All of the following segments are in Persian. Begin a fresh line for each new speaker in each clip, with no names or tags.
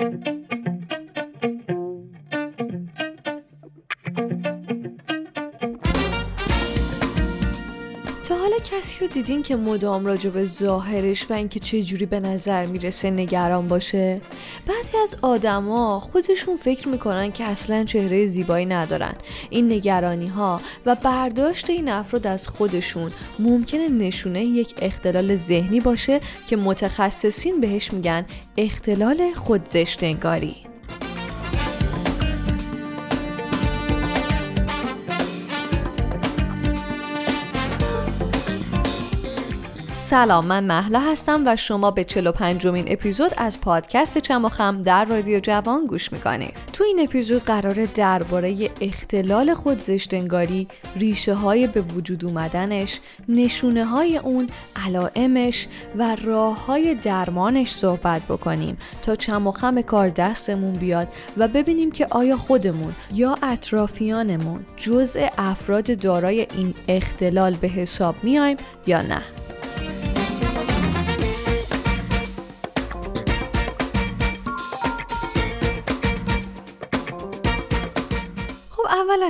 Thank you. کسی رو دیدین که مدام راجع به ظاهرش و اینکه چه جوری به نظر می‌رسه نگران باشه؟ بعضی از آدما خودشون فکر می‌کنن که اصلا چهره زیبایی ندارن. این نگرانی ها و برداشت این افراد از خودشون ممکنه نشونه یک اختلال ذهنی باشه که متخصصین بهش میگن اختلال خودزشتنگاری سلام من محلا هستم و شما به 45 مین اپیزود از پادکست چماخم در رادیو جوان گوش می‌کنید. تو این اپیزود قرار درباره اختلال خودزشتنگاری ریشه های به وجود اومدنش نشونه های اون علائمش و راه های درمانش صحبت بکنیم تا چماخم کار دستمون بیاد و ببینیم که آیا خودمون یا اطرافیانمون جزء افراد دارای این اختلال به حساب میایم یا نه.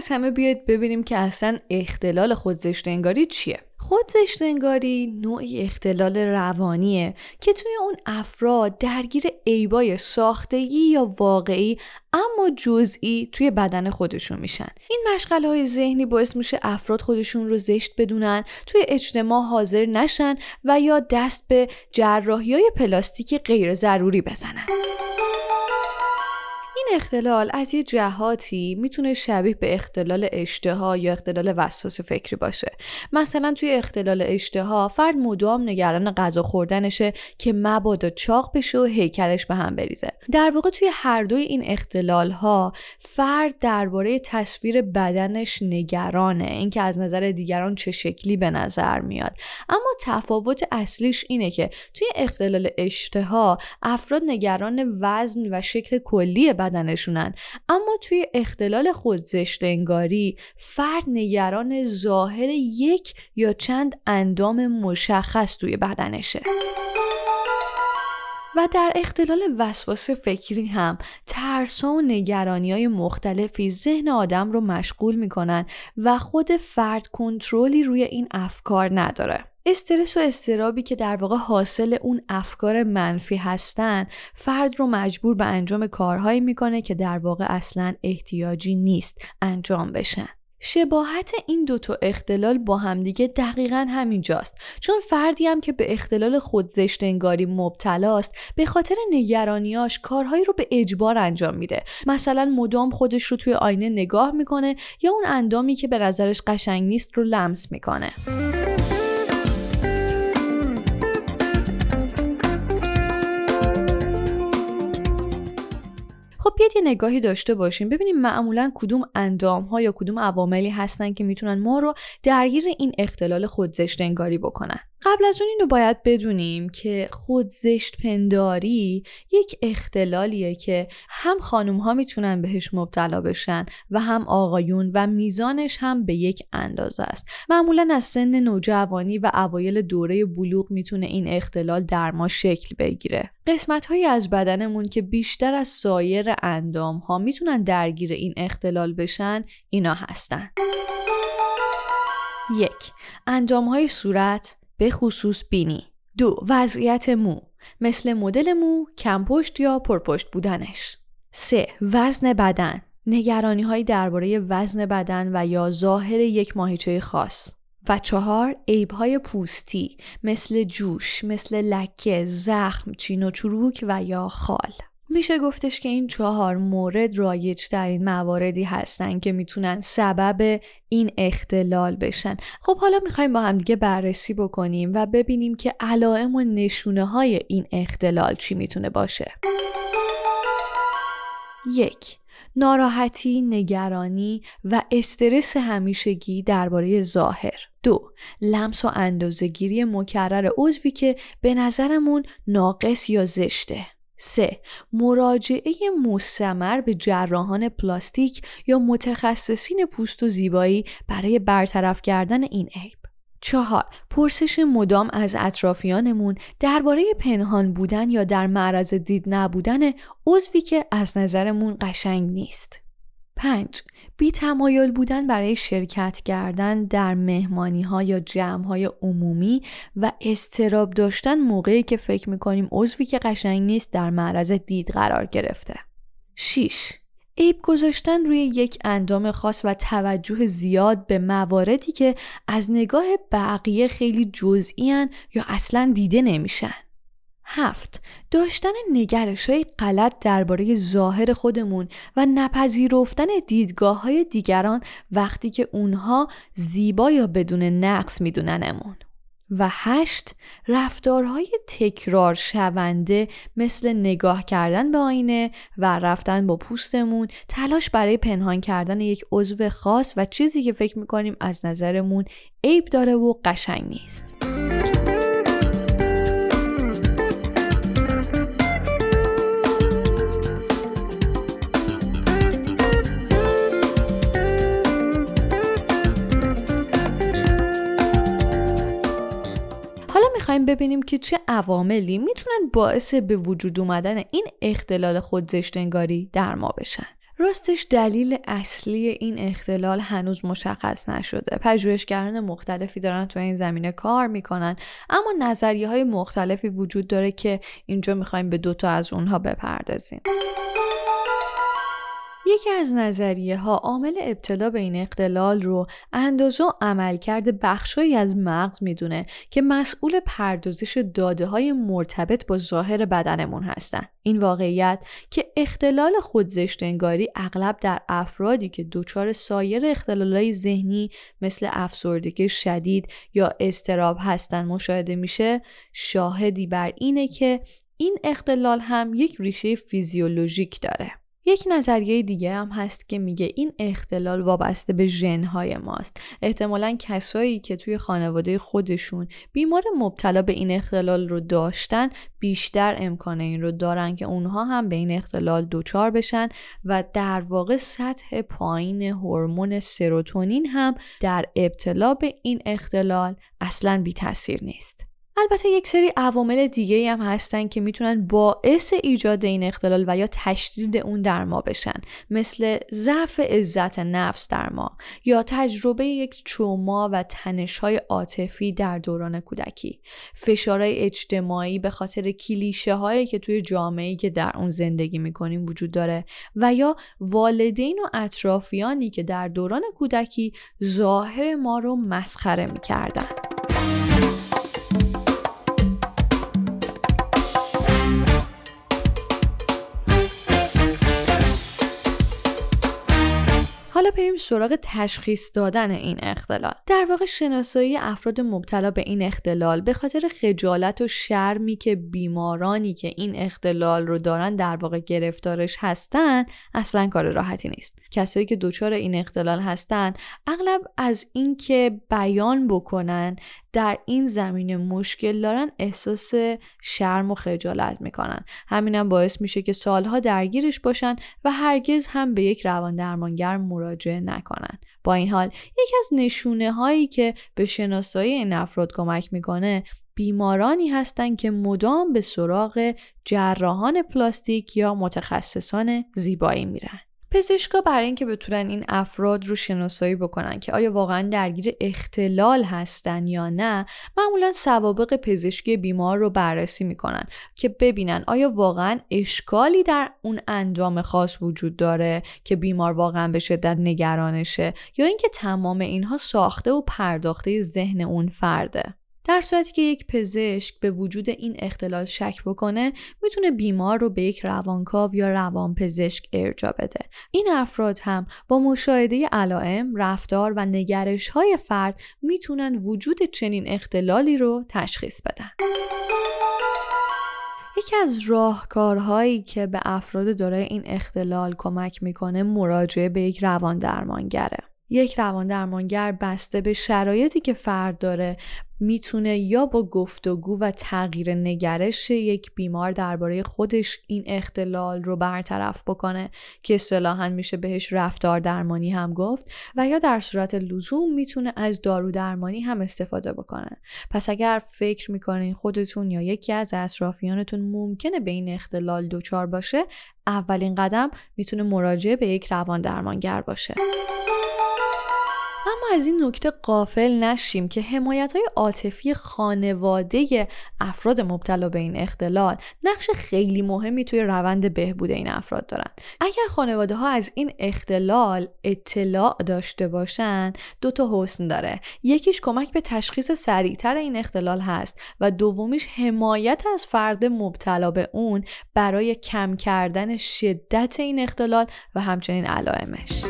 از همه بیاید ببینیم که اصلا اختلال خودزشت انگاری چیه. خودزشت انگاری نوعی اختلال روانیه که توی اون افراد درگیر عیبای ساختگی یا واقعی اما جزئی توی بدن خودشون میشن. این مشغله های ذهنی باعث میشه افراد خودشون رو زشت بدونن توی اجتماع حاضر نشن و یا دست به جراحی های پلاستیک غیر ضروری بزنن. اختلال از یه جهاتی می‌تونه شبیه به اختلال اشتها یا اختلال وسواس فکری باشه. مثلا توی اختلال اشتها فرد مدام نگران غذا خوردنشه که مبادا چاق بشه و هیکلش به هم بریزه. در واقع توی هر دوی این اختلال ها فرد درباره تصویر بدنش نگرانه. اینکه از نظر دیگران چه شکلی به نظر میاد. اما تفاوت اصلیش اینه که توی اختلال اشتها افراد نگران وزن و شکل کلی بدن بدنشونن اما توی اختلال خودزشت انگاری فرد نگران ظاهر یک یا چند اندام مشخص توی بدنشه و در اختلال وسواس فکری هم ترس و نگرانی های مختلفی ذهن آدم رو مشغول می‌کنن و خود فرد کنترلی روی این افکار نداره. استرس و استرابی که در واقع حاصل اون افکار منفی هستن فرد رو مجبور به انجام کارهایی می‌کنه که در واقع اصلا احتیاجی نیست انجام بشن. شباهت این دوتا اختلال با همدیگه دقیقا همینجاست. چون فردی هم که به اختلال خودزشت انگاری مبتلاست به خاطر نگرانیاش کارهایی رو به اجبار انجام میده. مثلا مدام خودش رو توی آینه نگاه می‌کنه یا اون اندامی که به نظرش قشنگ نیست رو لمس می‌کنه. بیاید یه نگاهی داشته باشیم. ببینیم معمولا کدوم اندام ها یا کدوم عواملی هستن که می‌تونن ما رو درگیر این اختلال خودزشت انگاری بکنن. قبل از اون اینو باید بدونیم که خودزشت پنداری یک اختلالیه که هم خانوم ها می‌تونن بهش مبتلا بشن و هم آقایون و میزانش هم به یک اندازه است. معمولا از سن نوجوانی و اوایل دوره بلوغ می‌تونه این اختلال در ما شکل بگیره. قسمت هایی از بدنمون که بیشتر از سایر اندام ها می‌تونن درگیر این اختلال بشن اینا هستن. یک اندام های صورت به خصوص بینی. دو وضعیت مو. مثل مدل مو کمپشت یا پرپشت بودنش. سه وزن بدن. نگرانی های درباره وزن بدن و یا ظاهر یک ماهیچه خاص. و چهار عیب های پوستی. مثل جوش مثل لکه زخم چین و چروک و یا خال. میشه گفتش که این چهار مورد رایج در این مواردی هستن که می‌تونن سبب این اختلال بشن خب حالا می‌خوایم با همدیگه بررسی بکنیم و ببینیم که علائم و نشونه های این اختلال چی می‌تونه باشه یک ناراحتی، نگرانی و استرس همیشگی درباره ظاهر. دو لمس و اندازهگیری مکرر عضوی که به نظرمون ناقص یا زشته. 3. مراجعه مستمر به جراحان پلاستیک یا متخصصین پوست و زیبایی برای برطرف کردن این عیب. چهار پرسش مدام از اطرافیانمون درباره پنهان بودن یا در معرض دید نبودن عضوی که از نظرمون قشنگ نیست. 5. بی تمایل بودن برای شرکت کردن در مهمانی ها یا جمع های عمومی و استراب داشتن موقعی که فکر می‌کنیم عضوی که قشنگ نیست در معرض دید قرار گرفته. 6. عیب گذاشتن روی یک اندام خاص و توجه زیاد به مواردی که از نگاه بقیه خیلی جزئی یا اصلا دیده نمیشن. هفت داشتن نگرش های غلط درباره ظاهر خودمون و نپذیرفتن دیدگاه های دیگران وقتی که اونها زیبا یا بدون نقص میدوننمون. و هشت رفتارهای تکرار شونده مثل نگاه کردن به آینه و رفتن با پوستمون تلاش برای پنهان کردن یک عضو خاص و چیزی که فکر می‌کنیم از نظرمون عیب داره و قشنگ نیست. ببینیم که چه عواملی می‌تونن باعث به وجود اومدن این اختلال خودزشتنگاری در ما بشن. راستش دلیل اصلی این اختلال هنوز مشخص نشده. پژوهشگران مختلفی دارن تو این زمینه کار می‌کنن اما نظریه های مختلفی وجود داره که اینجا می‌خوایم به دوتا از اونها بپردازیم. یکی از نظریه ها عامل ابتلا به این اختلال رو اندازه و عملکرد بخشهایی از مغز می‌دونه که مسئول پردازش داده های مرتبط با ظاهر بدنمون هستن. این واقعیت که اختلال خودزشت انگاری اغلب در افرادی که دچار سایر اختلالهای ذهنی مثل افسردگی شدید یا استراب هستن مشاهده میشه شاهدی بر اینه که این اختلال هم یک ریشه فیزیولوژیک داره. یک نظریه دیگه هم هست که میگه این اختلال وابسته به ژنهای ماست. احتمالا کسایی که توی خانواده خودشون بیمار مبتلا به این اختلال رو داشتن بیشتر امکان این رو دارن که اونها هم به این اختلال دچار بشن و در واقع سطح پایین هورمون سروتونین هم در ابتلا به این اختلال اصلا بی تاثیر نیست. البته یک سری عوامل دیگه هم هستن که می‌تونن باعث ایجاد این اختلال و یا تشدید اون در ما بشن. مثل ضعف عزت نفس در ما یا تجربه یک چوما و تنش های عاطفی در دوران کودکی. فشارهای اجتماعی به خاطر کلیشه هایی که توی جامعه که در اون زندگی می‌کنیم وجود داره و یا والدین و اطرافیانی که در دوران کودکی ظاهر ما رو مسخره می‌کردن. بریم سراغ تشخیص دادن این اختلال. در واقع شناسایی افراد مبتلا به این اختلال به خاطر خجالت و شرمی که بیمارانی که این اختلال رو دارن در واقع گرفتارش هستن اصلا کار راحتی نیست. کسایی که دچار این اختلال هستن اغلب از اینکه بیان بکنن در این زمینه مشکل دارن احساس شرم و خجالت می‌کنن. همینم باعث میشه که سالها درگیرش باشن و هرگز هم به یک روان درمانگر مراجعه نکنن. با این حال یکی از نشونه هایی که به شناسایی این افراد کمک می‌کنه بیمارانی هستند که مدام به سراغ جراحان پلاستیک یا متخصصان زیبایی میرن. پزشکا برای اینکه بتونن این افراد رو شناسایی بکنن که آیا واقعا درگیر اختلال هستن یا نه معمولا سوابق پزشکی بیمار رو بررسی می‌کنن که ببینن آیا واقعا اشکالی در اون اندام خاص وجود داره که بیمار واقعا به شدت نگرانشه یا اینکه تمام اینها ساخته و پرداخته ذهن اون فرده. در صورتی که یک پزشک به وجود این اختلال شک بکنه می‌تونه بیمار رو به یک روانکاو یا روانپزشک ارجا بده. این افراد هم با مشاهده علائم رفتار و نگرش های فرد می‌تونن وجود چنین اختلالی رو تشخیص بدن. یکی از راهکارهایی که به افراد دارای این اختلال کمک می‌کنه مراجعه به یک روان درمانگره. یک روان درمانگر بسته به شرایطی که فرد داره می‌تونه یا با گفتگو و تغییر نگرش یک بیمار درباره خودش این اختلال رو برطرف بکنه که اصطلاحا میشه بهش رفتار درمانی هم گفت و یا در صورت لزوم می‌تونه از دارو درمانی هم استفاده بکنه. پس اگر فکر می‌کنین خودتون یا یکی از اطرافیانتون ممکنه به این اختلال دچار باشه اولین قدم می‌تونه مراجعه به یک روان درمانگر باشه. اما از این نکته قافل نشیم که حمایت های عاطفی خانواده افراد مبتلا به این اختلال نقش خیلی مهمی توی روند بهبود این افراد دارن. اگر خانواده ها از این اختلال اطلاع داشته باشن دو تا حسن داره. یکیش کمک به تشخیص سریعتر این اختلال هست و دومیش حمایت از فرد مبتلا به اون برای کم کردن شدت این اختلال و همچنین علائمش.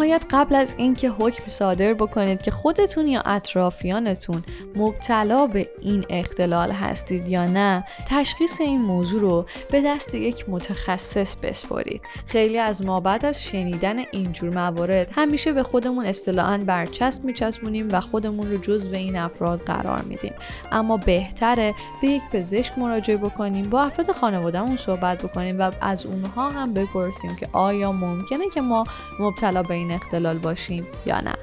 نهایت قبل از اینکه حکم صادر بکنید که خودتون یا اطرافیانتون مبتلا به این اختلال هستید یا نه تشخیص این موضوع رو به دست یک متخصص بسپارید. خیلی از ما بعد از شنیدن اینجور موارد همیشه به خودمون اصطلاحا برچسب میچسبونیم و خودمون رو جزو این افراد قرار میدیم. اما بهتره به یک پزشک مراجعه بکنیم با افراد خانوادهمون صحبت بکنیم و از اونها هم بپرسیم که آیا ممکنه که ما مبتلا به این اختلال باشیم یا نه.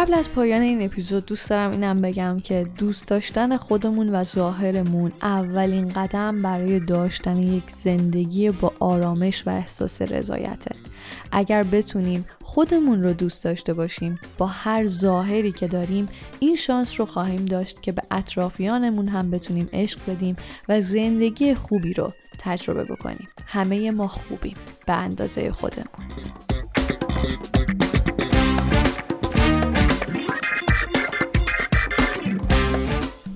قبل از پایان این اپیزود دوست دارم اینم بگم که دوست داشتن خودمون و ظاهرمون اولین قدم برای داشتن یک زندگی با آرامش و احساس رضایته. اگر بتونیم خودمون رو دوست داشته باشیم با هر ظاهری که داریم این شانس رو خواهیم داشت که به اطرافیانمون هم بتونیم عشق بدیم و زندگی خوبی رو تجربه بکنیم. همه ما خوبیم. به اندازه خودمون.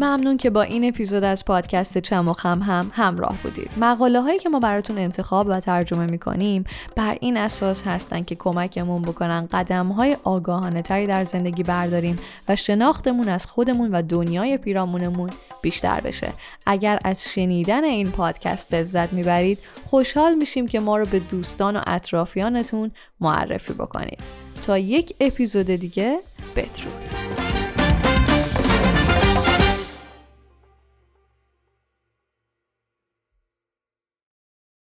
ممنون که با این اپیزود از پادکست چمخم هم همراه بودید. مقاله هایی که ما براتون انتخاب و ترجمه می‌کنیم بر این اساس هستن که کمکمون بکنن قدم های آگاهانه تری در زندگی برداریم و شناختمون از خودمون و دنیای پیرامونمون بیشتر بشه. اگر از شنیدن این پادکست لذت می‌برید خوشحال میشیم که ما رو به دوستان و اطرافیانتون معرفی بکنید. تا یک اپیزود دیگه بدرود.